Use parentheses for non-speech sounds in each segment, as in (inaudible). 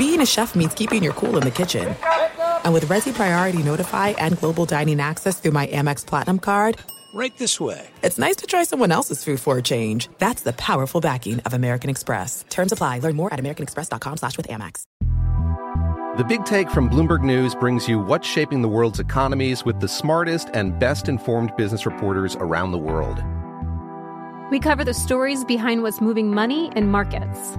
being a chef means keeping your cool in the kitchen. And with Resy Priority Notify and Global Dining Access through my Amex Platinum card, Right this way. it's nice to try someone else's food for a change. That's the powerful backing of American Express. Terms apply. Learn more at americanexpress.com slash with Amex. The Big Take from Bloomberg News brings you what's shaping the world's economies with the smartest and best informed business reporters around the world. We cover the stories behind what's moving money and markets.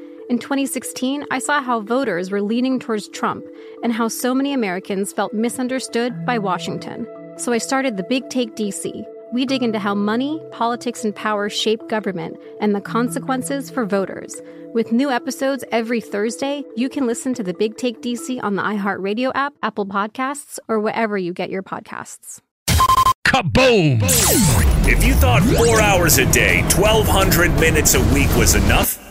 In 2016, I saw how voters were leaning towards Trump and how so many Americans felt misunderstood by Washington. So I started the Big Take DC. We dig into how money, politics, and power shape government and the consequences for voters. With new episodes every Thursday, you can listen to the Big Take DC on the iHeartRadio app, Apple Podcasts, or wherever you get your podcasts. Kaboom! If you thought four hours a day, 1,200 minutes a week was enough,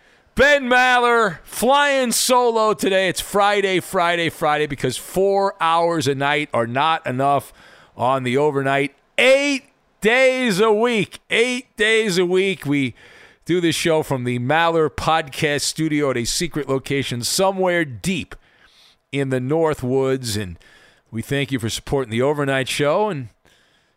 Ben Maller, flying solo today. It's Friday, Friday, Friday because four hours a night are not enough on the overnight. Eight days a week. Eight days a week. We do this show from the Maller Podcast Studio at a secret location somewhere deep in the North Woods. And we thank you for supporting the overnight show and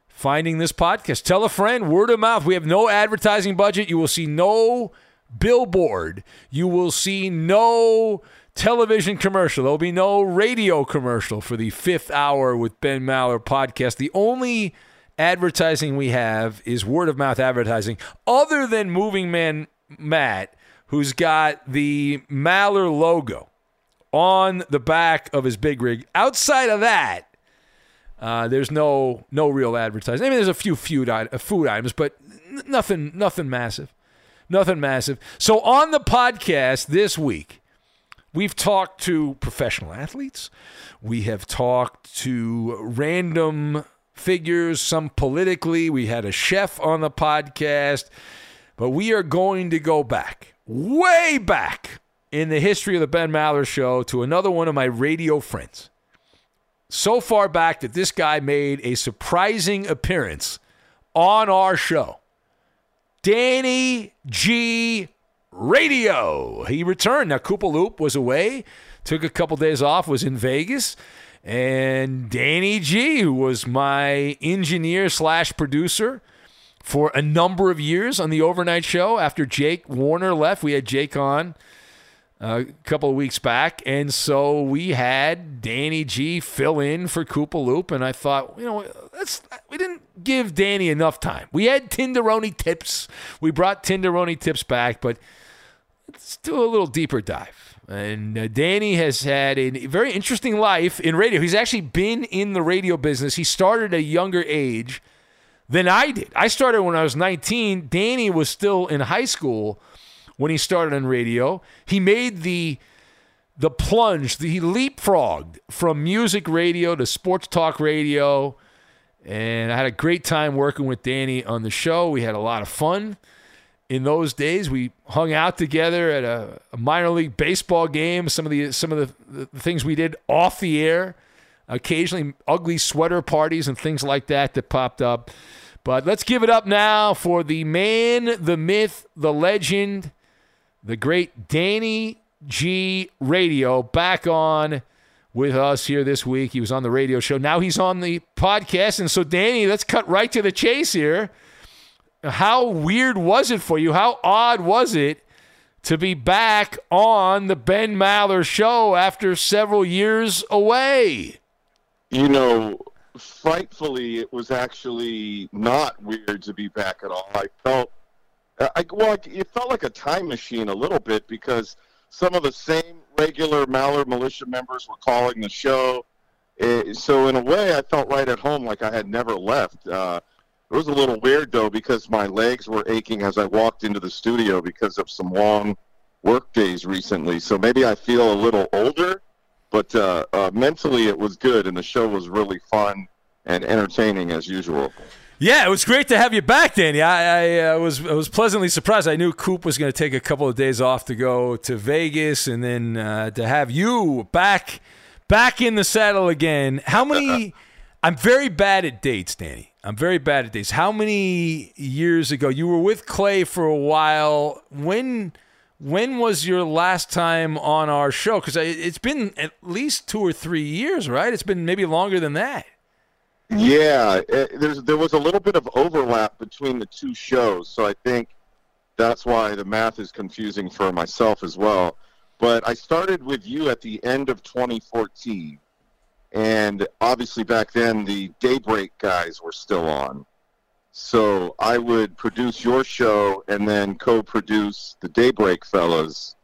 finding this podcast. Tell a friend, word of mouth. We have no advertising budget. You will see no billboard. You will see no television commercial. There'll be no radio commercial for the fifth hour with Ben Maller podcast. The only advertising we have is word of mouth advertising, other than Moving Man Matt, who's got the Maller logo on the back of his big rig. Outside of that, uh, there's no no real advertising. I mean, there's a few food uh, food items, but nothing nothing massive, nothing massive. So on the podcast this week, we've talked to professional athletes. We have talked to random figures, some politically. We had a chef on the podcast, but we are going to go back, way back in the history of the Ben Maller Show to another one of my radio friends. So far back that this guy made a surprising appearance on our show. Danny G. Radio. He returned. Now, Koopa Loop was away, took a couple days off, was in Vegas. And Danny G, who was my engineer slash producer for a number of years on the overnight show after Jake Warner left, we had Jake on a couple of weeks back. And so we had Danny G fill in for Koopa Loop. And I thought, you know, let's, we didn't give Danny enough time. We had Tinderoni tips. We brought Tinderoni tips back, but let's do a little deeper dive. And uh, Danny has had a very interesting life in radio. He's actually been in the radio business. He started at a younger age than I did. I started when I was 19. Danny was still in high school when he started on radio. He made the the plunge, he leapfrogged from music radio to sports talk radio. And I had a great time working with Danny on the show. We had a lot of fun in those days. We hung out together at a, a minor league baseball game. Some of the some of the, the things we did off the air, occasionally ugly sweater parties and things like that that popped up. But let's give it up now for the man, the myth, the legend, the great Danny G Radio back on with us here this week. He was on the radio show. Now he's on the podcast. And so, Danny, let's cut right to the chase here. How weird was it for you? How odd was it to be back on the Ben Maller show after several years away? You know, frightfully, it was actually not weird to be back at all. I felt, I well, it felt like a time machine a little bit because some of the same regular Maller militia members were calling the show. It, eh, so in a way, I felt right at home, like I had never left. Uh, it was a little weird though because my legs were aching as I walked into the studio because of some long work days recently. So maybe I feel a little older, but uh, uh, mentally it was good, and the show was really fun and entertaining as usual. Yeah, it was great to have you back, Danny. I, I uh, was I was pleasantly surprised. I knew Coop was going to take a couple of days off to go to Vegas, and then uh, to have you back back in the saddle again. How many? I'm very bad at dates, Danny. I'm very bad at dates. How many years ago you were with Clay for a while? When when was your last time on our show? Because it's been at least two or three years, right? It's been maybe longer than that. Yeah, it, there's there was a little bit of overlap between the two shows, so I think that's why the math is confusing for myself as well. But I started with you at the end of 2014, and obviously back then the Daybreak guys were still on. So I would produce your show and then co-produce the Daybreak fellas.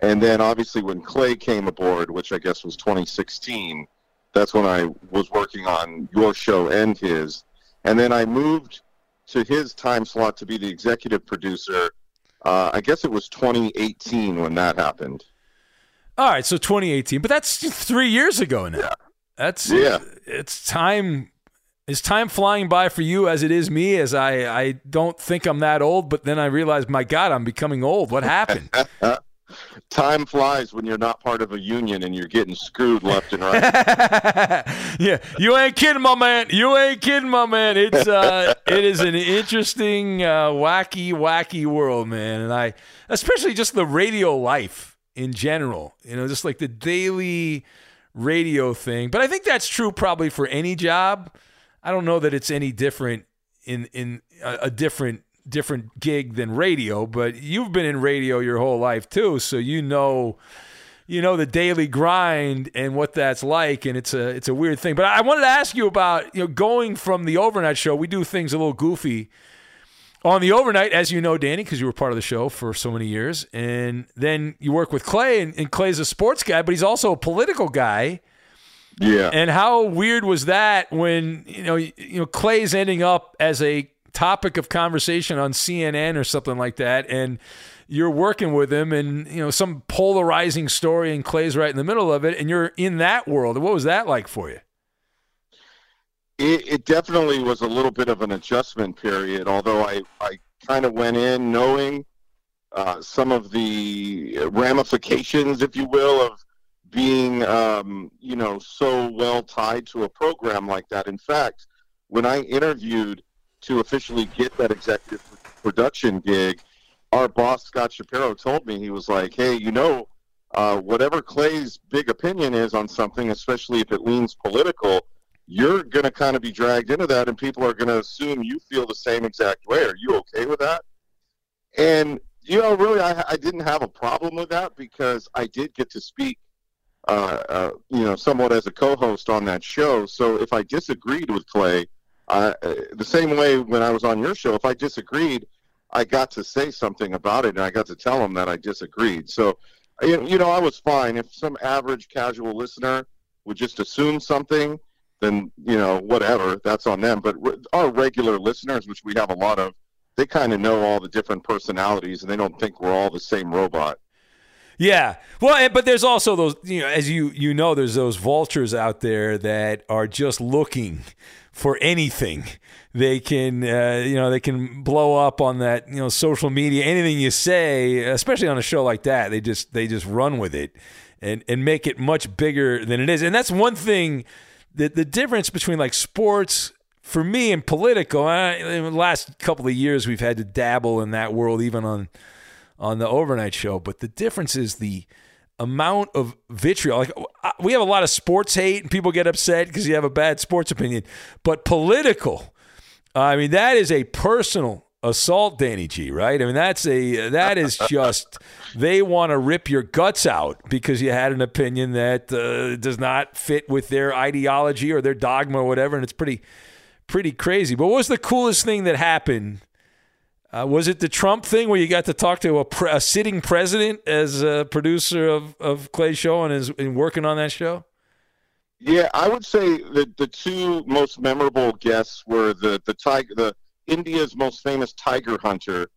And then obviously when Clay came aboard, which I guess was 2016, that's when I was working on your show and his. And then I moved to his time slot to be the executive producer. Uh, I guess it was 2018 when that happened. All right, so 2018, but that's three years ago now. Yeah. That's yeah. It's time is time flying by for you as it is me? As I, I don't think I'm that old, but then I realize, my God, I'm becoming old. What happened? (laughs) time flies when you're not part of a union and you're getting screwed left and right. (laughs) yeah, you ain't kidding, my man. You ain't kidding, my man. It's uh, (laughs) it is an interesting, uh, wacky, wacky world, man. And I, especially just the radio life in general. You know, just like the daily radio thing. But I think that's true probably for any job. I don't know that it's any different in in a, a different different gig than radio, but you've been in radio your whole life too, so you know you know the daily grind and what that's like and it's a it's a weird thing. But I wanted to ask you about, you know, going from the overnight show, we do things a little goofy on the overnight, as you know, Danny, because you were part of the show for so many years, and then you work with Clay, and, and Clay's a sports guy, but he's also a political guy. Yeah. And how weird was that when you know you know Clay's ending up as a topic of conversation on CNN or something like that, and you're working with him, and you know some polarizing story, and Clay's right in the middle of it, and you're in that world. What was that like for you? It, it definitely was a little bit of an adjustment period. Although I I kind of went in knowing uh, some of the ramifications, if you will, of being, um, you know, so well tied to a program like that. In fact, when I interviewed to officially get that executive production gig, our boss Scott Shapiro told me he was like, "Hey, you know, uh, whatever Clay's big opinion is on something, especially if it leans political." You're going to kind of be dragged into that, and people are going to assume you feel the same exact way. Are you okay with that? And you know, really, I, I didn't have a problem with that because I did get to speak uh, uh, you know, somewhat as a co-host on that show. So if I disagreed with Clay, uh, the same way when I was on your show, if I disagreed, I got to say something about it, and I got to tell them that I disagreed. So, you know, I was fine. If some average casual listener would just assume something, then you know, whatever, that's on them. But our regular listeners, which we have a lot of, they kind of know all the different personalities, and they don't think we're all the same robot. Yeah. Well, but there's also those, you know, as you you know, there's those vultures out there that are just looking for anything. They can, uh, you know, they can blow up on that, you know, social media. Anything you say, especially on a show like that, they just they just run with it and and make it much bigger than it is. And that's one thing. The the difference between like sports for me and political. Uh, in the last couple of years, we've had to dabble in that world, even on on the overnight show. But the difference is the amount of vitriol. Like uh, we have a lot of sports hate, and people get upset because you have a bad sports opinion. But political, I mean, that is a personal assault Danny G, right? I mean, that's a that is (laughs) just they want to rip your guts out because you had an opinion that uh, does not fit with their ideology or their dogma or whatever, and it's pretty pretty crazy. But what was the coolest thing that happened? Uh, was it the Trump thing where you got to talk to a, pre- a sitting president as a producer of, of Clay's show and is and working on that show? Yeah, I would say that the two most memorable guests were the the tiger, the India's most famous tiger hunter,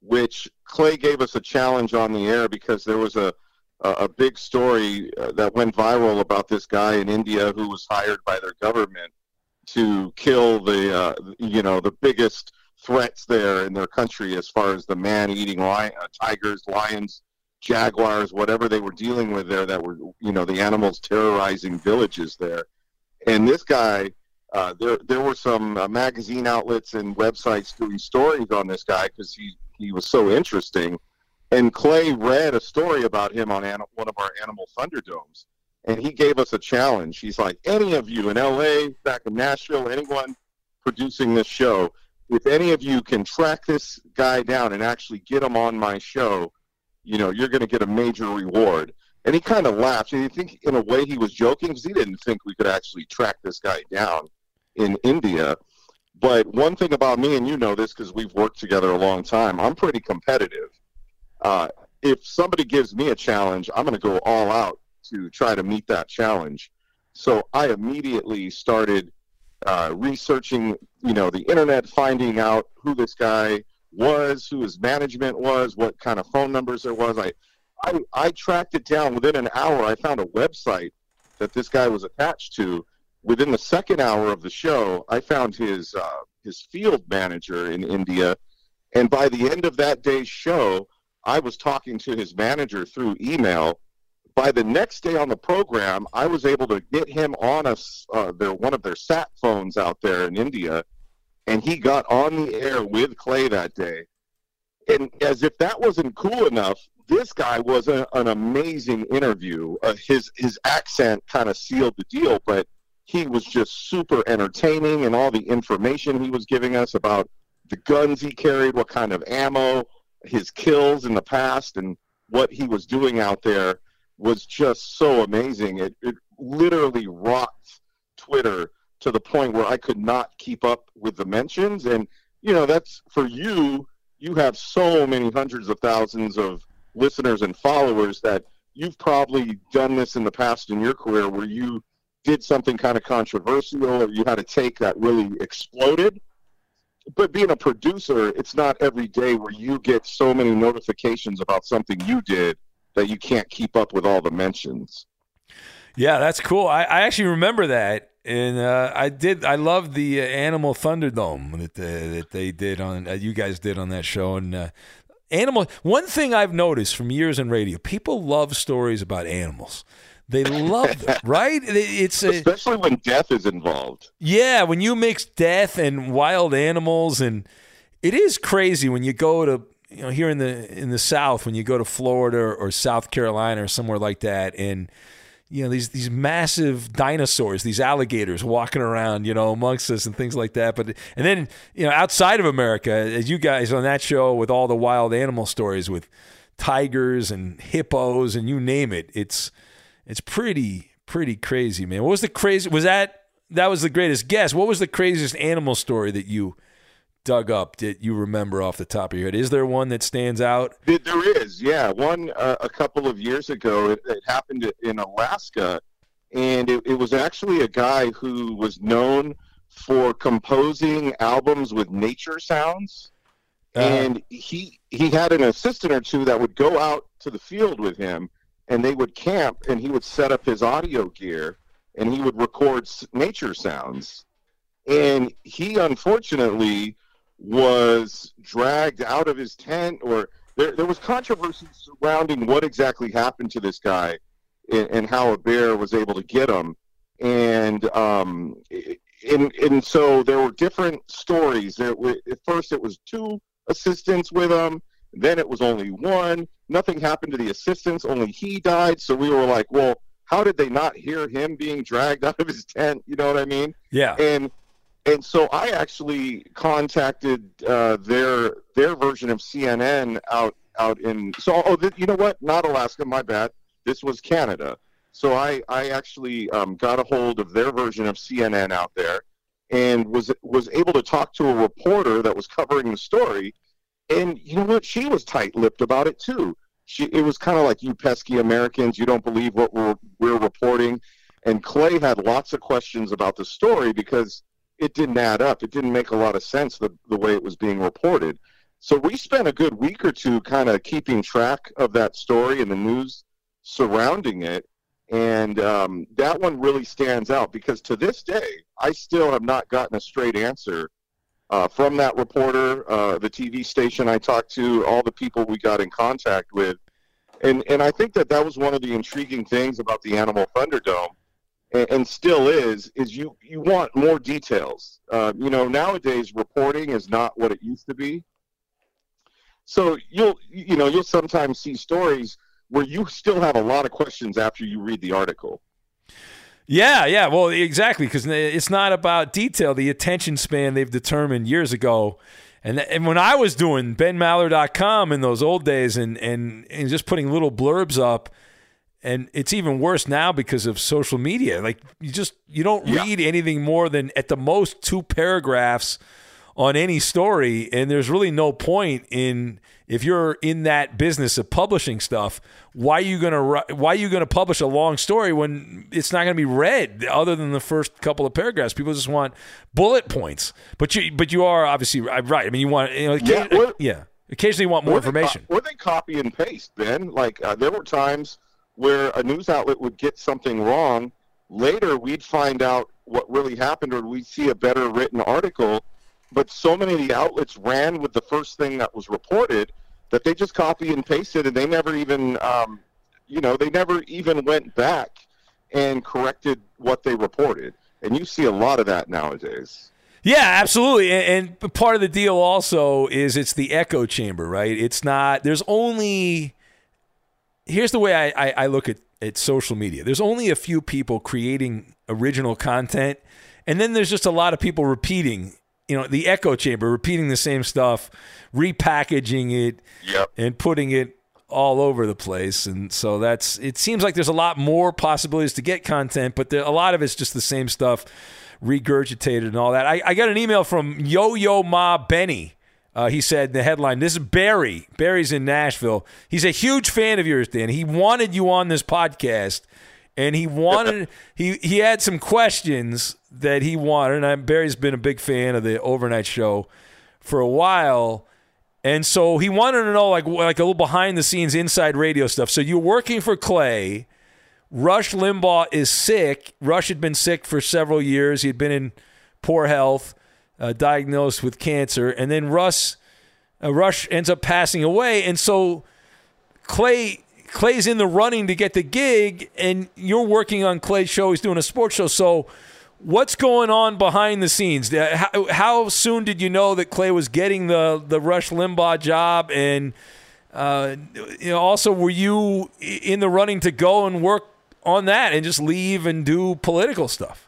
which Clay gave us a challenge on the air because there was a a, a big story uh, that went viral about this guy in India who was hired by their government to kill the uh, you know the biggest threats there in their country as far as the man-eating lion, uh, tigers, lions, jaguars, whatever they were dealing with there that were you know the animals terrorizing villages there. And this guy, uh, there there were some uh, magazine outlets and websites doing stories on this guy because he he was so interesting. And Clay read a story about him on an, one of our Animal Thunderdomes, and he gave us a challenge. He's like, any of you in LA, back in Nashville, anyone producing this show, if any of you can track this guy down and actually get him on my show, you know, you're going to get a major reward. And he kind of laughed. And I think, in a way, he was joking because he didn't think we could actually track this guy down in India. But one thing about me, and you know this because we've worked together a long time, I'm pretty competitive. Uh, if somebody gives me a challenge, I'm going to go all out to try to meet that challenge. So I immediately started uh, researching, you know, the internet, finding out who this guy was, who his management was, what kind of phone numbers there was. I, I, I tracked it down within an hour. I found a website that this guy was attached to. Within the second hour of the show, I found his uh, his field manager in India, and by the end of that day's show, I was talking to his manager through email. By the next day on the program, I was able to get him on a uh, their one of their sat phones out there in India, and he got on the air with Clay that day. And as if that wasn't cool enough, this guy was a, an amazing interview. Uh, his his accent kind of sealed the deal, but he was just super entertaining, and all the information he was giving us about the guns he carried, what kind of ammo, his kills in the past, and what he was doing out there was just so amazing. It, it literally rocked Twitter to the point where I could not keep up with the mentions. And, you know, that's for you, you have so many hundreds of thousands of listeners and followers that you've probably done this in the past in your career where you did something kind of controversial or you had a take that really exploded. But being a producer, it's not every day where you get so many notifications about something you did that you can't keep up with all the mentions. Yeah, that's cool. I, I actually remember that, and uh, I did. I love the uh, Animal Thunderdome that uh, that they did on uh, you guys did on that show. And uh, animal. One thing I've noticed from years in radio, people love stories about animals. They love them, (laughs) right? It's a, especially when death is involved. Yeah, when you mix death and wild animals, and it is crazy when you go to you know here in the in the South when you go to Florida or, South Carolina or somewhere like that, and you know these these massive dinosaurs, these alligators walking around, you know, amongst us and things like that. But and then you know outside of America, as you guys on that show with all the wild animal stories with tigers and hippos and you name it, it's it's pretty pretty crazy, man. What was the crazy? Was that that was the greatest guess? What was the craziest animal story that you? Dug up that you remember off the top of your head? Is there one that stands out? There is, yeah. One uh, a couple of years ago, it, it happened in Alaska, and it, it, was actually a guy who was known for composing albums with nature sounds. Uh, and he he had an assistant or two that would go out to the field with him, and they would camp, and he would set up his audio gear, and he would record nature sounds. And he unfortunately was dragged out of his tent or there, there was controversy surrounding what exactly happened to this guy and, and how a bear was able to get him. And um and, and so there were different stories. There at first it was two assistants with him then it was only one. Nothing happened to the assistants only he died. So we were like well how did they not hear him being dragged (laughs) out of his tent? You know what i mean? Yeah. And and so I actually contacted uh, their their version of CNN out out in so oh th- you know what? Not Alaska my bad. This was Canada. So I I actually um, got a hold of their version of CNN out there and was was able to talk to a reporter that was covering the story. And you know what? She was tight-lipped about it too. She it was kind of like you pesky Americans you don't believe what we're we're reporting. And Clay had lots of questions about the story because it didn't add up. It didn't make a lot of sense the, the way it was being reported. So we spent a good week or two kind of keeping track of that story and the news surrounding it. And um, that one really stands out because to this day, I still have not gotten a straight answer uh, from that reporter, uh, the TV station I talked to, all the people we got in contact with. And, and I think that that was one of the intriguing things about the Animal Thunderdome and, and still is, is you, you want more details. Uh, you know, nowadays reporting is not what it used to be. So you'll, you know, you'll sometimes see stories where you still have a lot of questions after you read the article. Yeah, yeah, well, exactly, because it's not about detail. The attention span they've determined years ago, and and when I was doing benmaller.com in those old days, and and and just putting little blurbs up, and it's even worse now because of social media. Like you just you don't Yeah. read anything more than at the most two paragraphs on any story, and there's really no point in if you're in that business of publishing stuff. Why are you gonna ri- Why are you gonna publish a long story when it's not gonna be read other than the first couple of paragraphs? People just want bullet points. But you but you are obviously right. I mean, you want you know, Yeah, yeah. Occasionally, you want more Or they co- information. Or they copy and paste, Ben. Like uh, there were times where a news outlet would get something wrong. Later, we'd find out what really happened, or we'd see a better written article. But so many of the outlets ran with the first thing that was reported that they just copy and pasted, and they never even, um, you know, they never even went back and corrected what they reported. And you see a lot of that nowadays. Yeah, absolutely. And, and part of the deal also is it's the echo chamber, right? It's not, there's only, here's the way I, I, I look at, at social media there's only a few people creating original content, and then there's just a lot of people repeating, you know, the echo chamber, repeating the same stuff, repackaging it, Yep. and putting it all over the place. And so that's it seems like there's a lot more possibilities to get content, but there, a lot of it's just the same stuff regurgitated and all that. I, I got an email from Yo Yo Ma Benny. Uh, he said the headline, this is Barry. Barry's in Nashville. He's a huge fan of yours, Dan. He wanted you on this podcast and he wanted (laughs) he he had some questions that he wanted. And I, Barry's been a big fan of the overnight show for a while, and so he wanted to know like like a little behind the scenes inside radio stuff. So you're working for Clay. Rush Limbaugh is sick. Rush had been sick for several years. He had been in poor health, uh, diagnosed with cancer, and then Russ uh, Rush ends up passing away, and so Clay Clay's in the running to get the gig, and you're working on Clay's show. He's doing a sports show. So, what's going on behind the scenes? Uh, How, how soon did you know that Clay was getting the the Rush Limbaugh job? And uh, you know, also, were you in the running to go and work on that, and just leave and do political stuff?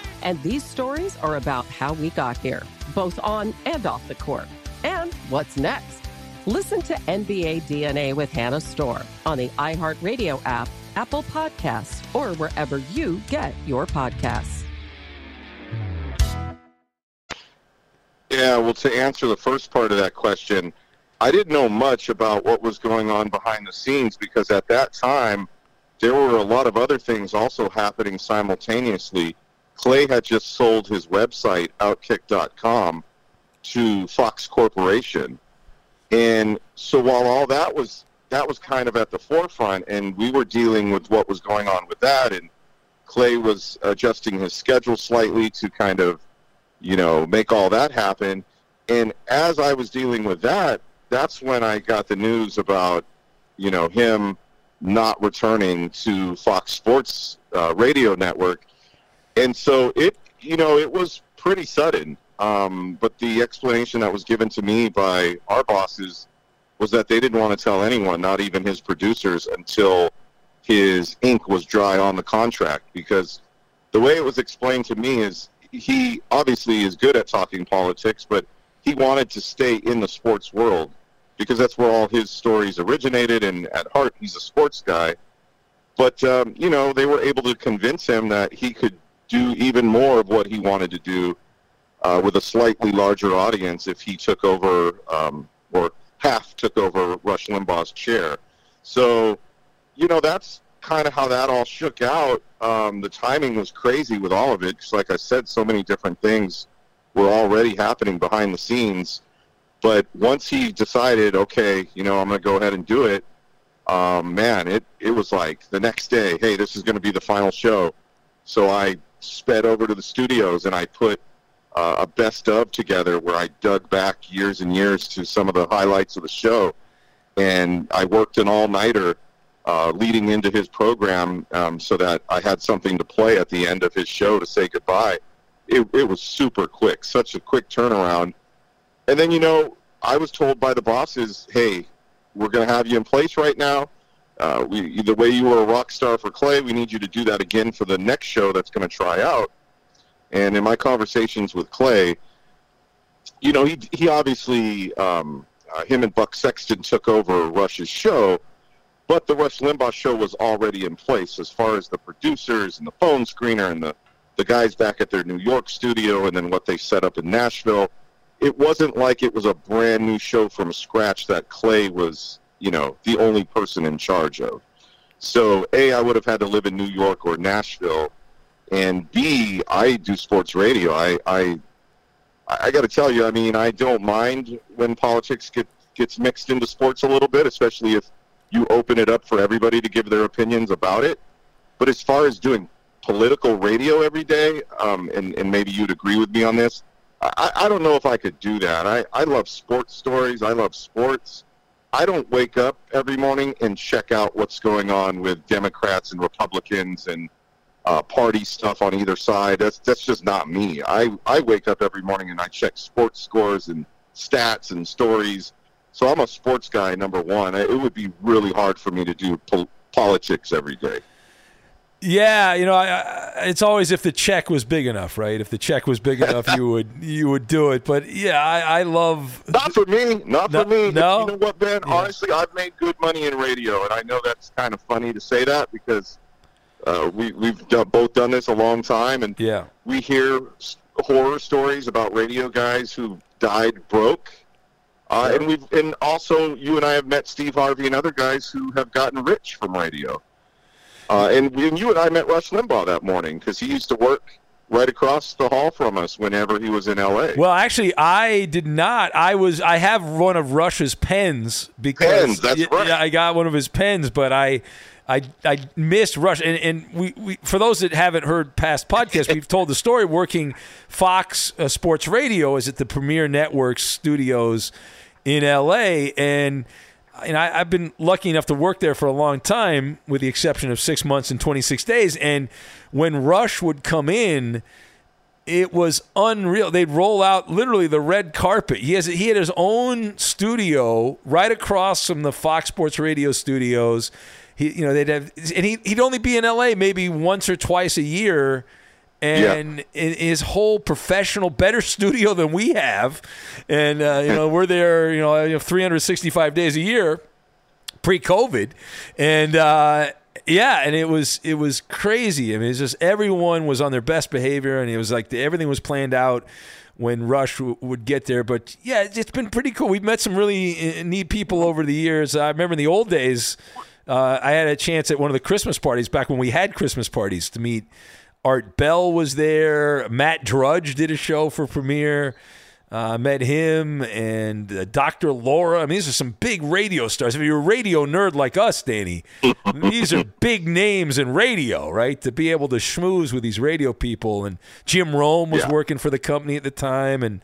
And these stories are about how we got here, both on and off the court. And what's next? Listen to NBA DNA with Hannah Storm on the iHeartRadio app, Apple Podcasts, or wherever you get your podcasts. Yeah, well, to answer the first part of that question, I didn't know much about what was going on behind the scenes because at that time, there were a lot of other things also happening simultaneously. Clay had just sold his website, Outkick.com, to Fox Corporation, and so while all that was that was kind of at the forefront, and we were dealing with what was going on with that, and Clay was adjusting his schedule slightly to kind of, you know, make all that happen. And as I was dealing with that, that's when I got the news about, you know, him not returning to Fox Sports uh, radio network and so it, you know, it was pretty sudden. Um, but the explanation that was given to me by our bosses was that they didn't want to tell anyone, not even his producers, until his ink was dry on the contract. Because the way it was explained to me is he obviously is good at talking politics, but he wanted to stay in the sports world because that's where all his stories originated. And at heart, he's a sports guy. But um, you know, they were able to convince him that he could do even more of what he wanted to do uh, with a slightly larger audience if he took over um, or half took over Rush Limbaugh's chair. So, you know, that's kind of how that all shook out. Um, the timing was crazy with all of it because, like I said, so many different things were already happening behind the scenes. But once he decided, okay, you know, I'm going to go ahead and do it, um, man, it, it was like the next day, hey, this is going to be the final show. So I sped over to the studios and I put uh, a best of together where I dug back years and years to some of the highlights of the show. And I worked an all nighter uh, leading into his program um, so that I had something to play at the end of his show to say goodbye. It, it was super quick, such a quick turnaround. And then, you know, I was told by the bosses, hey, we're going to have you in place right now uh, we, the way you were a rock star for Clay, we need you to do that again for the next show that's going to try out. And in my conversations with Clay, you know, he he obviously um, uh, him and Buck Sexton took over Rush's show, but the Rush Limbaugh show was already in place as far as the producers and the phone screener and the the guys back at their New York studio and then what they set up in Nashville. It wasn't like it was a brand new show from scratch that Clay was you know, the only person in charge of. So, A, I would have had to live in New York or Nashville, and B, I do sports radio. I, I, I got to tell you, I mean, I don't mind when politics get gets mixed into sports a little bit, especially if you open it up for everybody to give their opinions about it. But as far as doing political radio every day, um, and, and maybe you'd agree with me on this, I, I don't know if I could do that. I, I love sports stories. I love sports. I don't wake up every morning and check out what's going on with Democrats and Republicans and uh, party stuff on either side. That's that's just not me. I I wake up every morning and I check sports scores and stats and stories. So I'm a sports guy, number one. It would be really hard for me to do po- politics every day. Yeah, you know, I, I, it's always if the check was big enough, right? If the check was big enough, you would you would do it. But yeah, I, I love. Not for me. Not No- for me. no? You know what, Ben? Honestly, I've made good money in radio, and I know that's kind of funny to say that because uh, we we've done, both done this a long time, and Yeah. we hear horror stories about radio guys who died broke. Uh, and we've and also you and I have met Steve Harvey and other guys who have gotten rich from radio. Uh, and, and you and I met Rush Limbaugh that morning because he used to work right across the hall from us whenever he was in L.A. Well, actually, I did not. I was. I have one of Rush's pens because Pens, that's right. yeah, I got one of his pens, but I. I, I missed Rush, and, and we, we for those that haven't heard past podcasts, we've told the story. Working Fox uh, Sports Radio is at the Premier Networks studios in L.A. and and I, I've been lucky enough to work there for a long time, with the exception of six months and 26 days. And when Rush would come in, it was unreal. They'd roll out literally the red carpet. He has he had his own studio right across from the Fox Sports Radio studios. He, you know, they'd have, and he, he'd only be in L.A. maybe once or twice a year. And in his whole professional, better (laughs) studio than we have, and uh, you know we're there, you know, 365 days a year, pre-COVID, and uh, yeah, and it was it was crazy. I mean, it's just everyone was on their best behavior, and it was like the, everything was planned out when Rush w- would get there. But yeah, it's- it's been pretty cool. We've met some really uh, neat people over the years. I remember in the old days, uh, I had a chance at one of the Christmas parties back when we had Christmas parties to meet. Art Bell was there. Matt Drudge did a show for Premiere. Uh, met him and uh, Dr. Laura. I mean, these are some big radio stars. If you're a radio nerd like us, Danny, these are big names in radio, right? To be able to schmooze with these radio people. And Jim Rome was Yeah. working for the company at the time and,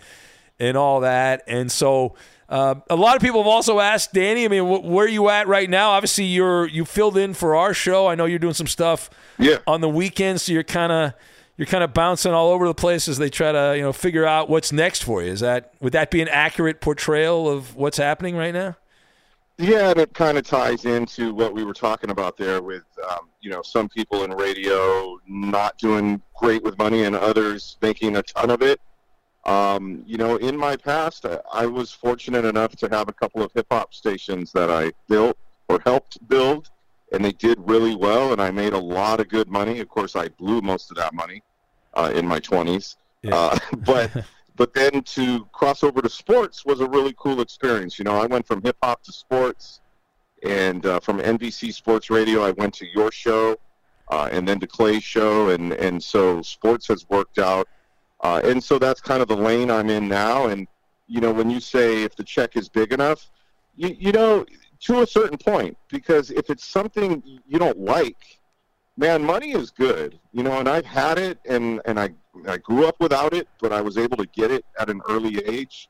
and all that. And so uh, a lot of people have also asked Danny, I mean, wh- where are you at right now? Obviously, you're you filled in for our show. I know you're doing some stuff yeah. on the weekends, so you're kind of you're kind of bouncing all over the place as they try to you know figure out what's next for you. Is that would that be an accurate portrayal of what's happening right now? Yeah, and it kind of ties into what we were talking about there with, um, you know, some people in radio not doing great with money and others making a ton of it. Um, you know, in my past, I, I was fortunate enough to have a couple of hip hop stations that I built or helped build, and they did really well, and I made a lot of good money. Of course, I blew most of that money uh, in my 20s. Uh, (laughs) but (laughs) but then to cross over to sports was a really cool experience. You know, I went from hip hop to sports, and uh, from NBC Sports Radio, I went to your show, uh, and then to Clay's show, and and so sports has worked out, uh, and so that's kind of the lane I'm in now. And you know, when you say if the check is big enough, you you know, to a certain point, because if it's something you don't like, man, money is good, you know, and I've had it, and and I I grew up without it, but I was able to get it at an early age.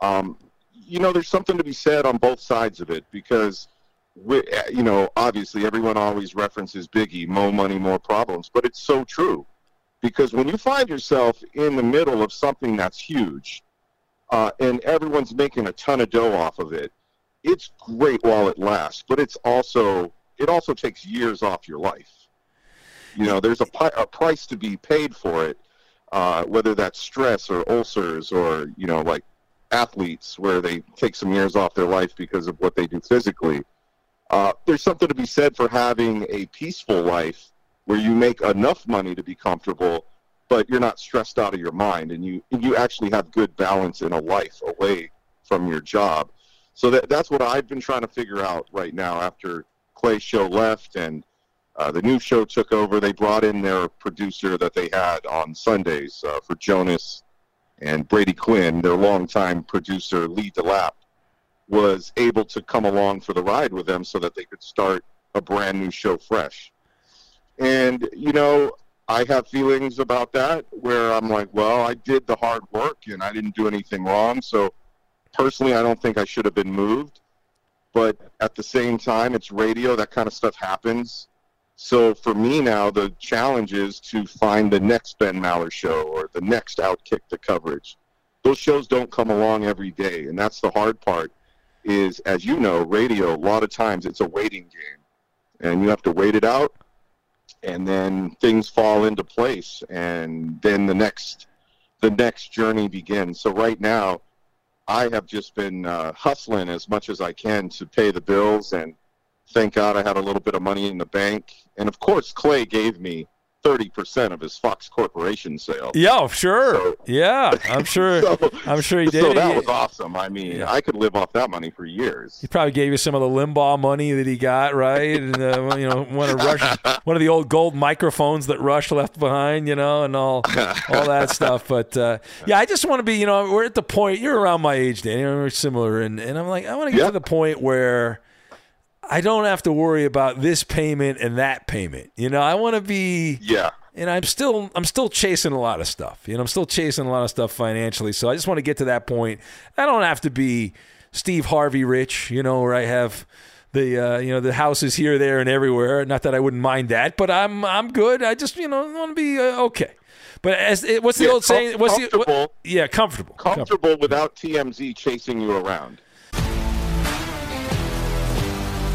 Um, you know, there's something to be said on both sides of it because, we, you know, obviously everyone always references Biggie, more money, more problems, but it's so true because when you find yourself in the middle of something that's huge, uh, and everyone's making a ton of dough off of it, it's great while it lasts, but it's also it also takes years off your life. You know, there's a, pi- a price to be paid for it, uh, whether that's stress or ulcers or you know, like athletes where they take some years off their life because of what they do physically. Uh, there's something to be said for having a peaceful life where you make enough money to be comfortable, but you're not stressed out of your mind, and you you actually have good balance in a life away from your job. So that that's what I've been trying to figure out right now after Clay's show left and uh, the new show took over. They brought in their producer that they had on Sundays uh, for Jonas and Brady Quinn, their longtime producer, Lee DeLapp, was able to come along for the ride with them so that they could start a brand new show fresh. And, you know, I have feelings about that where I'm like, well, I did the hard work and I didn't do anything wrong. So personally, I don't think I should have been moved. But at the same time, it's radio, that kind of stuff happens. So for me now, the challenge is to find the next Ben Maller show or the next Outkick the coverage. Those shows don't come along every day, and that's the hard part. Is as you know, radio a lot of times it's a waiting game, and you have to wait it out. And then things fall into place, and then the next the next journey begins. So right now, I have just been uh, hustling as much as I can to pay the bills, and thank God I had a little bit of money in the bank. And of course, Clay gave me thirty percent of his Fox Corporation sale. Yeah, sure. So, yeah, I'm (laughs) sure. so, I'm sure he did. So that was awesome. I mean, yeah. I could live off that money for years. He probably gave you some of the Limbaugh money that he got, right? and uh, you know, one of Rush, (laughs) one of the old gold microphones that Rush left behind, you know, and all all that (laughs) stuff. But uh, yeah, I just want to be, you know, we're at the point. You're around my age, Danny. We're similar, and and I'm like, I want to get to the point where I don't have to worry about this payment and that payment. You know, I want to be yeah. And I'm still I'm still chasing a lot of stuff. You know, I'm still chasing a lot of stuff financially. So I just want to get to that point. I don't have to be Steve Harvey rich, you know, where I have the uh, you know the houses here, there, and everywhere. Not that I wouldn't mind that, but I'm I'm good. I just you know want to be uh, okay. But as what's the yeah, old com- saying? What's the what, yeah comfortable, comfortable comfortable without TMZ chasing you around.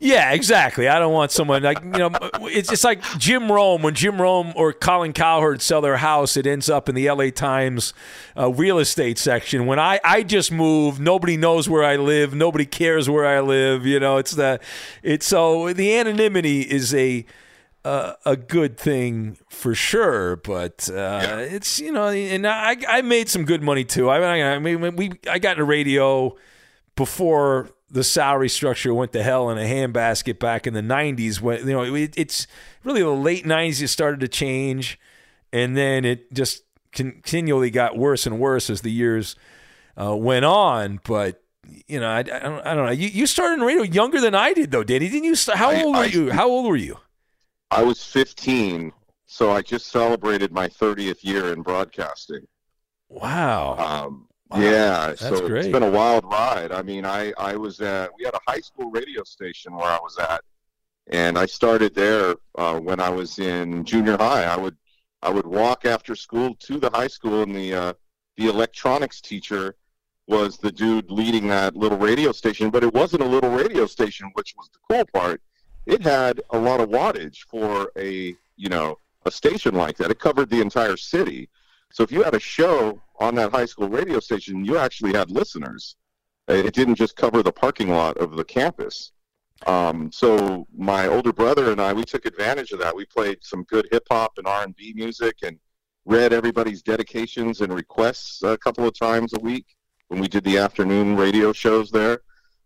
Yeah, exactly. I don't want someone like you know. It's just like Jim Rome when Jim Rome or Colin Cowherd sell their house, it ends up in the L.A. Times uh, real estate section. When I I just moved, nobody knows where I live, nobody cares where I live. You know, it's the it's so the anonymity is a uh, a good thing for sure, but uh, yeah. it's you know, and I I made some good money too. I mean, I mean we I got in radio before the salary structure went to hell in a handbasket back in the 90s when you know it, it's really the late 90s it started to change. And then it just continually got worse and worse as the years uh, went on. But you know I, I, don't, I don't know. You, you started in radio younger than I did though Danny. Didn't you start, how old I, were you? How old were you? I was 15 so I just celebrated my 30th year in broadcasting. Wow. Um, Wow, yeah, so great. it's been a wild ride. I mean, I I was at we had a high school radio station where I was at, and I started there uh, when I was in junior high. I would I would walk after school to the high school, and the uh, the electronics teacher was the dude leading that little radio station. But it wasn't a little radio station, which was the cool part. It had a lot of wattage for a you know a station like that. It covered the entire city. So if you had a show on that high school radio station, you actually had listeners. It didn't just cover the parking lot of the campus. Um, so my older brother and I, we took advantage of that. We played some good hip hop and R and B music, and read everybody's dedications and requests a couple of times a week when we did the afternoon radio shows there.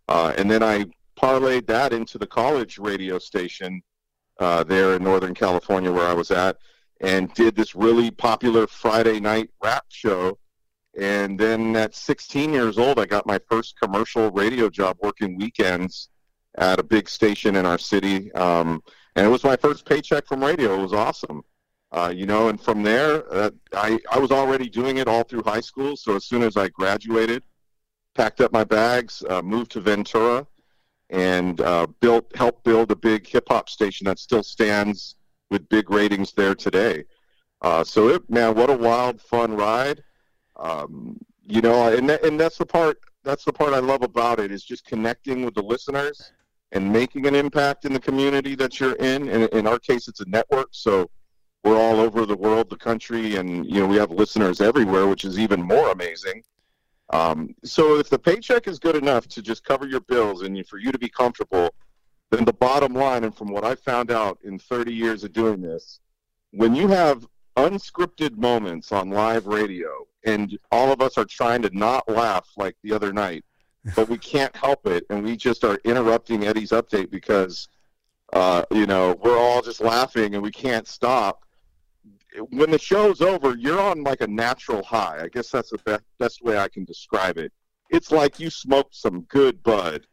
Uh, and then I parlayed that into the college radio station uh, there in Northern California where I was at, and did this really popular Friday night rap show. And then at 16 years old, I got my first commercial radio job working weekends at a big station in our city. Um, and it was my first paycheck from radio. It was awesome. Uh, you know, and from there, uh, I, I was already doing it all through high school. So as soon as I graduated, packed up my bags, uh, moved to Ventura, and uh, built helped build a big hip hop station that still stands with big ratings there today. Uh, so it, man, what a wild, fun ride. Um, you know, and and that's the part that's the part I love about it is just connecting with the listeners and making an impact in the community that you're in. And in our case, it's a network, so we're all over the world, the country, and you know we have listeners everywhere, which is even more amazing. Um, so if the paycheck is good enough to just cover your bills and for you to be comfortable, then the bottom line, and from what I found out in 30 years of doing this, when you have unscripted moments on live radio and all of us are trying to not laugh like the other night, but we can't help it, and we just are interrupting Eddie's update because, uh, you know, we're all just laughing and we can't stop when the show's over, you're on like a natural high. I guess that's the best, best way I can describe it. It's like you smoked some good bud,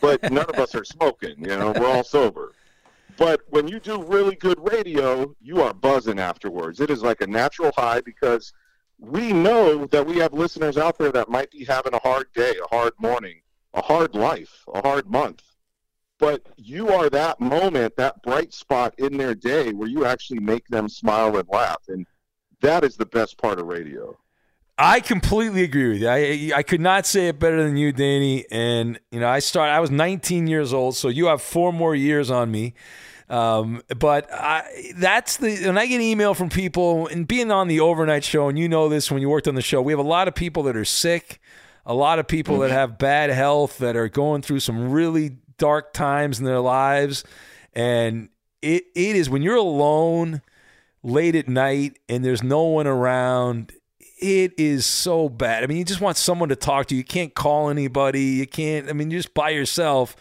but (laughs) none of us are smoking. You know, we're all sober. But when you do really good radio, you are buzzing afterwards. It is like a natural high because we know that we have listeners out there that might be having a hard day, a hard morning, a hard life, a hard month but you are that moment, that bright spot in their day where you actually make them smile and laugh. And that is the best part of radio. I completely agree with you. I I could not say it better than you, Danny. And you know, I started. I was 19 years old, so you have four more years on me. Um, but I, that's the when I get email from people and being on the overnight show, and you know this when you worked on the show, we have a lot of people that are sick, a lot of people that have bad health that are going through some really dark times in their lives. And it, it is when you're alone late at night and there's no one around, it is so bad. I mean, you just want someone to talk to. You can't call anybody. You can't, I mean, you're just by yourself.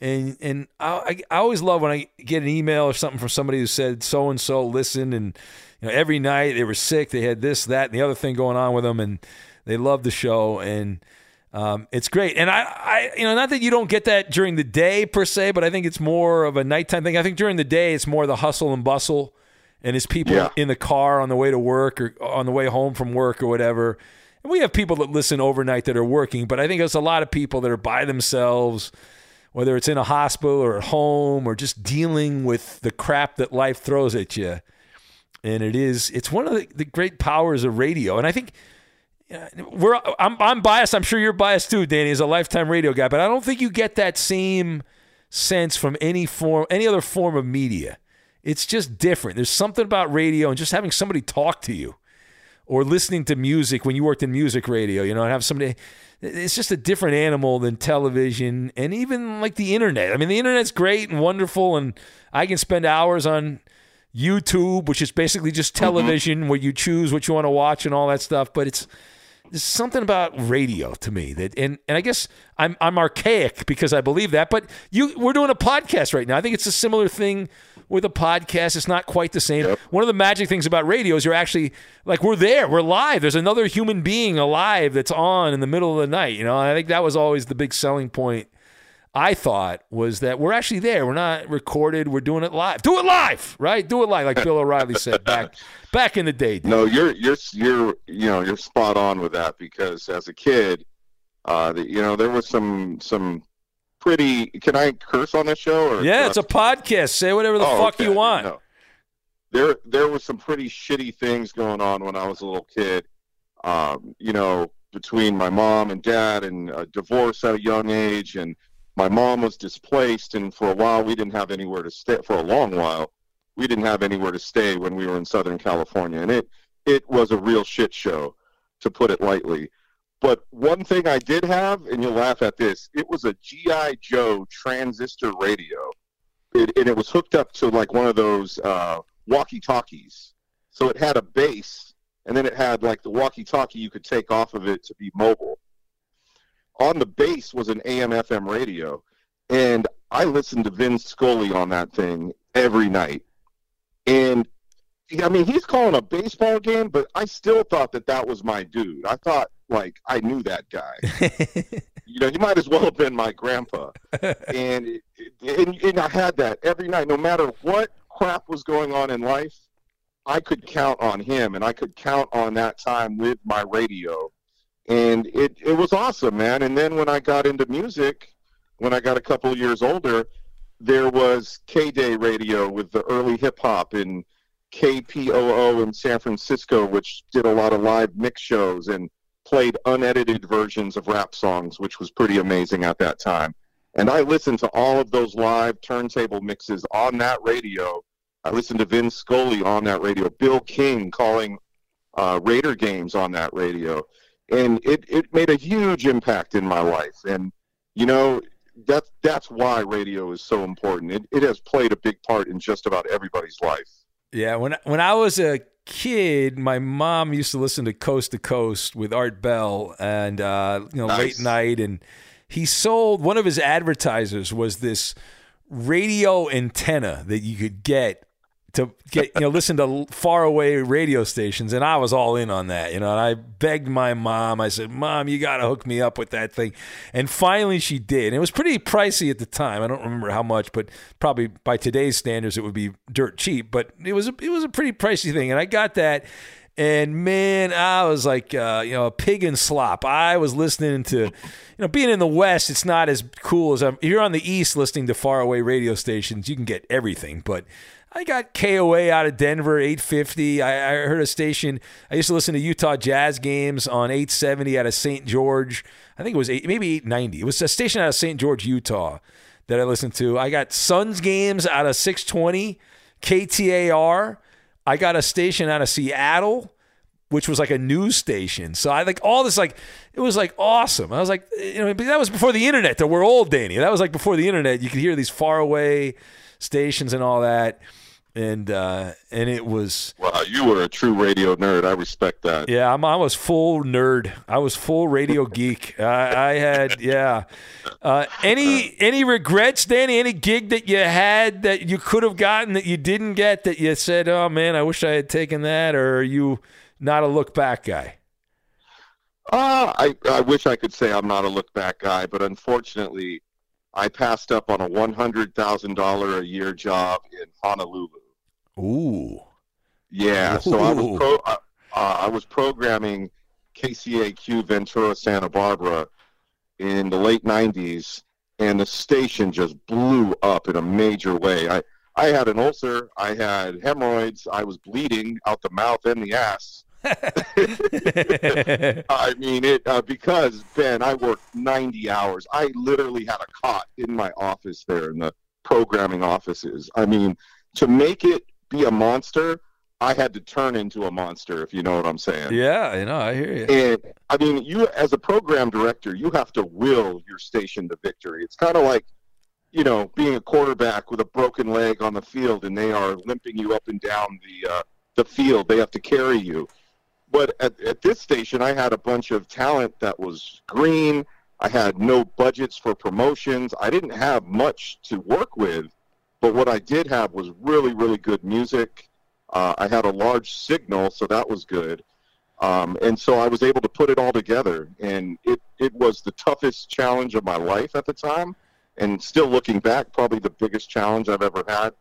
And and I, I always love when I get an email or something from somebody who said so and so listened and you know every night they were sick they had this that and the other thing going on with them and they loved the show and um, it's great, and I, I, you know, not that you don't get that during the day per se, but I think it's more of a nighttime thing. I think during the day it's more the hustle and bustle, and it's people yeah. in the car on the way to work or on the way home from work or whatever. And we have people that listen overnight that are working, but I think there's a lot of people that are by themselves, whether it's in a hospital or at home or just dealing with the crap that life throws at you. And it is, it's one of the, the great powers of radio, and I think uh, we're I'm I'm biased. I'm sure you're biased too, Danny, as a lifetime radio guy. But I don't think you get that same sense from any form, any other form of media. It's just different. There's something about radio and just having somebody talk to you, or listening to music when you worked in music radio. You know, and have somebody. It's just a different animal than television and even like the internet. I mean, the internet's great and wonderful, and I can spend hours on YouTube, which is basically just mm-hmm. television mm-hmm. where you choose what you want to watch and all that stuff. But it's there's something about radio to me that and, and I guess I'm I'm archaic because I believe that, but you we're doing a podcast right now. I think it's a similar thing with a podcast. It's not quite the same. Yep. One of the magic things about radio is you're actually like we're there, we're live. There's another human being alive that's on in the middle of the night. You know, I think that was always the big selling point I thought was that we're actually there. We're not recorded. We're doing it live. Do it live, right? Do it live, like Bill O'Reilly said back (laughs) back in the day. Dude. No, you're you're you're you know you're spot on with that because as a kid, uh, the, you know there was some some pretty. Can I curse on this show? Or yeah, it's a podcast. Say whatever the oh, fuck okay. you want. there there was some pretty shitty things going on when I was a little kid. Um, you know, between my mom and dad, and a divorce at a young age, and my mom was displaced, and for a while we didn't have anywhere to stay. For a long while, we didn't have anywhere to stay when we were in Southern California, and it it was a real shit show, to put it lightly. But one thing I did have, and you'll laugh at this, it was a GI Joe transistor radio, it, and it was hooked up to like one of those uh, walkie talkies. So it had a base, and then it had like the walkie talkie you could take off of it to be mobile. On the base was an AM FM radio, and I listened to Vin Scully on that thing every night. And I mean, he's calling a baseball game, but I still thought that that was my dude. I thought like I knew that guy. (laughs) you know, he might as well have been my grandpa. (laughs) and, and and I had that every night, no matter what crap was going on in life. I could count on him, and I could count on that time with my radio, and it it was awesome, man. And then when I got into music, when I got a couple years older, there was KDAY Radio with the early hip hop and KPOO in San Francisco, which did a lot of live mix shows and played unedited versions of rap songs, which was pretty amazing at that time. And I listened to all of those live turntable mixes on that radio. I listened to Vin Scully on that radio, Bill King calling uh, Raider games on that radio. And it, it made a huge impact in my life. And, you know, that's, that's why radio is so important. It, it has played a big part in just about everybody's life. Yeah, when when I was a kid, my mom used to listen to Coast to Coast with Art Bell and uh, you know Nice. late night, and he sold one of his advertisers was this radio antenna that you could get to get you know listen to far away radio stations and I was all in on that you know and I begged my mom I said mom you got to hook me up with that thing and finally she did and it was pretty pricey at the time I don't remember how much but probably by today's standards it would be dirt cheap but it was a, it was a pretty pricey thing and I got that and man, I was like, uh, you know, a pig in slop. I was listening to, you know, being in the West, it's not as cool as I'm. If you're on the East listening to faraway radio stations, you can get everything. But I got KOA out of Denver, 850. I, I heard a station. I used to listen to Utah Jazz games on 870 out of St. George. I think it was eight, maybe 890. It was a station out of St. George, Utah that I listened to. I got Suns games out of 620 KTAR. I got a station out of Seattle, which was like a news station. So I like all this like it was like awesome. I was like, you know, that was before the internet. That we're old, Danny. That was like before the internet. You could hear these far away stations and all that, and uh, and it was Wow, you were a true radio nerd. I respect that. yeah. I'm, I was full nerd. I was full radio geek. I, I had yeah. Uh, any any regrets, Danny? Any gig that you had that you could have gotten that you didn't get that you said, oh man, I wish I had taken that, or are you not a look back guy? Uh, I, I wish I could say I'm not a look back guy, but unfortunately, I passed up on a $100,000 a year job in Honolulu. Ooh. Yeah, so I was pro, uh, uh, I was programming KCAQ Ventura Santa Barbara in the late 90s, and the station just blew up in a major way. I I had an ulcer, I had hemorrhoids, I was bleeding out the mouth and the ass. (laughs) (laughs) I mean it uh, because Ben, I worked 90 hours. I literally had a cot in my office there in the programming offices. I mean, to make it be a monster, I had to turn into a monster, if you know what I'm saying. Yeah, you know, I hear you. And I mean, you as a program director, you have to will your station to victory. It's kind of like, you know, being a quarterback with a broken leg on the field, and they are limping you up and down the uh, the field. They have to carry you. But at, at this station, I had a bunch of talent that was green. I had no budgets for promotions. I didn't have much to work with, but what I did have was really, really good music. Uh, I had a large signal, so that was good. Um, and so I was able to put it all together, and it, it was the toughest challenge of my life at the time. And still looking back, probably the biggest challenge I've ever had,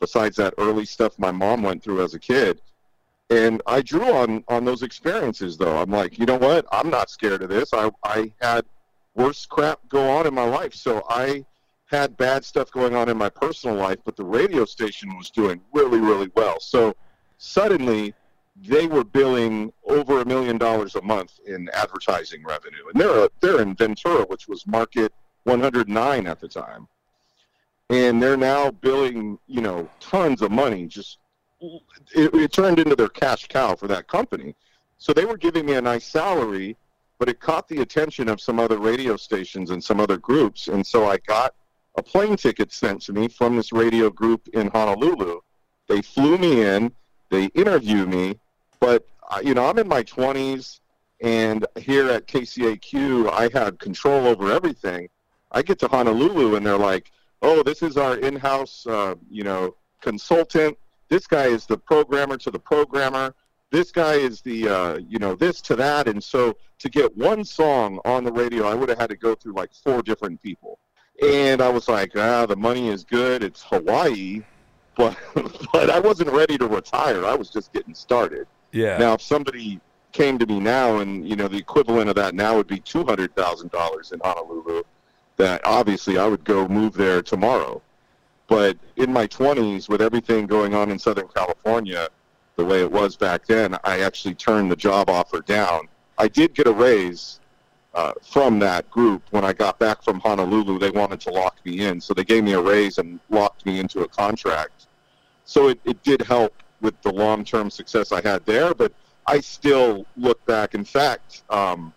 besides that early stuff my mom went through as a kid. And I drew on on those experiences, though. I'm like, you know what? I'm not scared of this. I I had worse crap go on in my life, so I had bad stuff going on in my personal life, but the radio station was doing really, really well. So suddenly they were billing over a million dollars a month in advertising revenue. And they're, they're in Ventura, which was market 109 at the time. And they're now billing, you know, tons of money. Just it, it turned into their cash cow for that company. So they were giving me a nice salary, but it caught the attention of some other radio stations and some other groups. And so I got a plane ticket sent to me from this radio group in Honolulu. They flew me in, they interview me, but uh, you know I'm in my 20s, and here at KCAQ I had control over everything. I get to Honolulu and they're like, "Oh, this is our in-house, uh, you know, consultant. This guy is the programmer to the programmer. This guy is the, uh, you know, this to that." And so to get one song on the radio, I would have had to go through like four different people. And I was like, ah, the money is good. It's Hawaii, (laughs) but but I wasn't ready to retire. I was just getting started. Yeah. Now, if somebody came to me now, and you know, the equivalent of that now would be two hundred thousand dollars in Honolulu, that obviously I would go move there tomorrow. But in my twenties, with everything going on in Southern California, the way it was back then, I actually turned the job offer down. I did get a raise uh, from that group when I got back from Honolulu. They wanted to lock me in, so they gave me a raise and locked me into a contract. So it, it did help with the long term success I had there, but I still look back. In fact, um,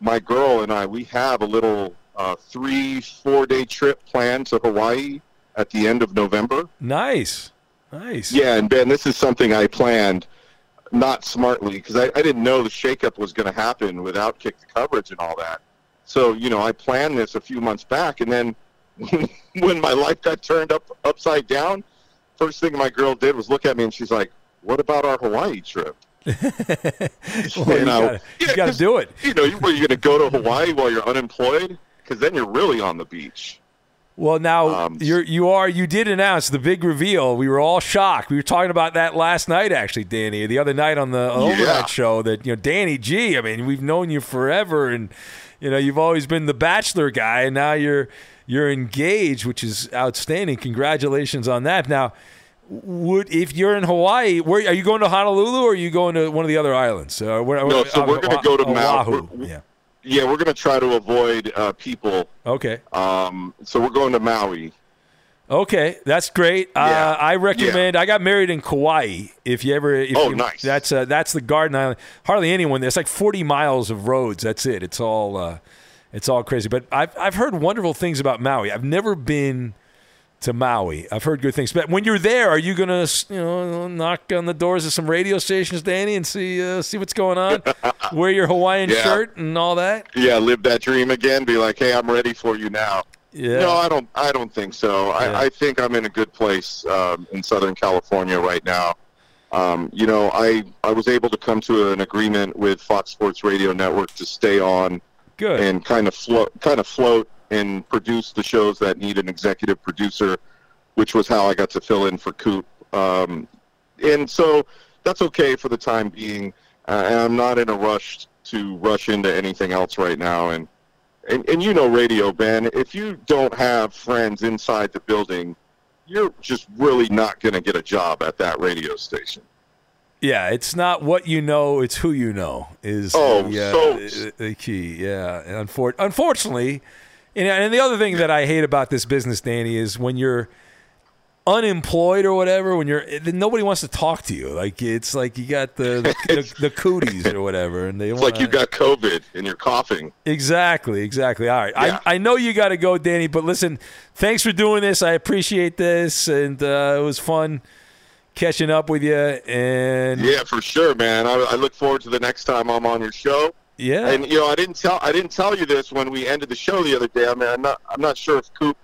my girl and I, we have a little uh, three, four day trip planned to Hawaii at the end of November. Nice. Nice. Yeah, and Ben, this is something I planned not smartly because I, I didn't know the shakeup was going to happen without kick the coverage and all that. So, you know, I planned this a few months back, and then (laughs) when my life got turned up upside down, first thing my girl did was look at me and she's like, "What about our Hawaii trip?" (laughs) Well, (laughs) you know, you got to do it. you know, you, were you going to go to Hawaii while you're unemployed? Because then you're really on the beach. Well, now Um, you're you are you did announce the big reveal. We were all shocked. We were talking about that last night, actually, Danny, the other night on the Overnight Yeah. show. That you know, Danny G. I mean, we've known you forever, and you know, you've always been the Bachelor guy, and now you're you're engaged, which is outstanding. Congratulations on that. Now, would if you're in Hawaii, where are you going to Honolulu, or are you going to one of the other islands? Uh, where, No, so we're going to go to Maui. Oahu. We're- Yeah. Yeah, we're going to try to avoid uh, people. Okay. Um, so we're going to Maui. Okay, that's great. Uh, I recommend. I got married in Kauai. If you ever, if Oh, you, nice. That's uh, that's the Garden Island. Hardly anyone there. It's like forty miles of roads. That's it. It's all uh, it's all crazy. But I've I've heard wonderful things about Maui. I've never been to Maui. I've heard good things. But when you're there, are you gonna you know knock on the doors of some radio stations, Danny, and see uh, see what's going on? (laughs) Wear your Hawaiian Yeah. shirt and all that. Yeah, live that dream again. Be like, hey, I'm ready for you now. Yeah. No, I don't. I don't think so. I, I think I'm in a good place um, in Southern California right now. Um, you know, I I was able to come to an agreement with Fox Sports Radio Network to stay on Good. and kind of float, kind of float and produce the shows that need an executive producer, which was how I got to fill in for Coop. Um, and so that's okay for the time being. Uh, and I'm not in a rush to rush into anything else right now. And, and and you know, radio Ben, if you don't have friends inside the building, you're just really not going to get a job at that radio station. Yeah, it's not what you know; it's who you know. Is Oh, the, uh, so- the- the key? Yeah, unfor- unfortunately, and, and the other thing that I hate about this business, Danny, is when you're unemployed or whatever. When you're then nobody wants to talk to you. Like it's like you got the the, the (laughs) cooties or whatever, and they It's wanna, like you got COVID and you're coughing. Exactly, exactly. All right. Yeah. I, I know you got to go, Danny, but listen, thanks for doing this. I appreciate this, and uh, it was fun catching up with you. And Yeah, for sure, man. I, I look forward to the next time I'm on your show. Yeah. And you know, I didn't tell I didn't tell you this when we ended the show the other day. I mean, I'm not I'm not sure if Coop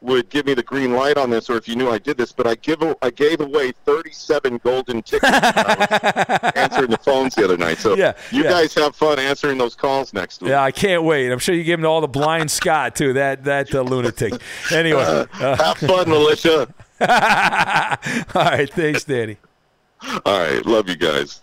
would give me the green light on this or if you knew I did this, but I give I gave away 37 golden tickets when I was answering the phones the other night. So Yeah, you yeah. guys have fun answering those calls next week. Yeah, I can't wait. I'm sure you gave them to all the blind (laughs) Scott too. That that uh, lunatic. Anyway, uh, have fun, Militia. (laughs) all right, thanks, Danny. All right, love you guys.